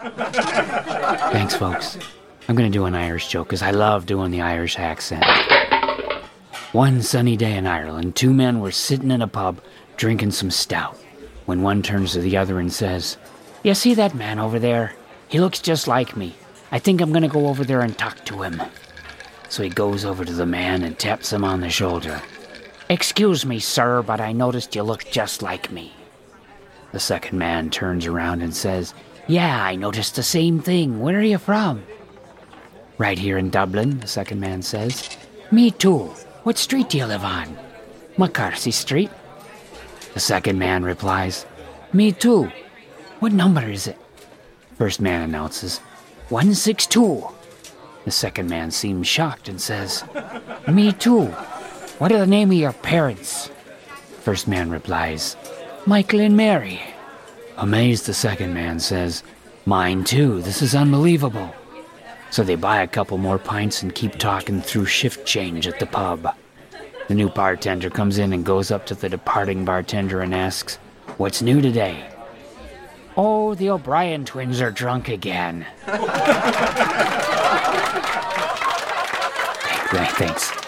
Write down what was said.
Thanks, folks. I'm gonna do an Irish joke because I love doing the Irish accent. One sunny day in Ireland, two men were sitting in a pub drinking some stout when one turns to the other and says, You see that man over there? He looks just like me. I think I'm gonna go over there and talk to him. So he goes over to the man and taps him on the shoulder. Excuse me, sir, but I noticed you look just like me. The second man turns around and says, Yeah, I noticed the same thing. Where are you from? Right here in Dublin, the second man says. Me too. What street do you live on? McCarthy Street. The second man replies, Me too. What number is it? First man announces, 162. The second man seems shocked and says, Me too. What are the name of your parents? First man replies, Michael and Mary. Amazed, the second man says, Mine too, this is unbelievable. So they buy a couple more pints and keep talking through shift change at the pub. The new bartender comes in and goes up to the departing bartender and asks, What's new today? Oh, the O'Brien twins are drunk again. Thanks.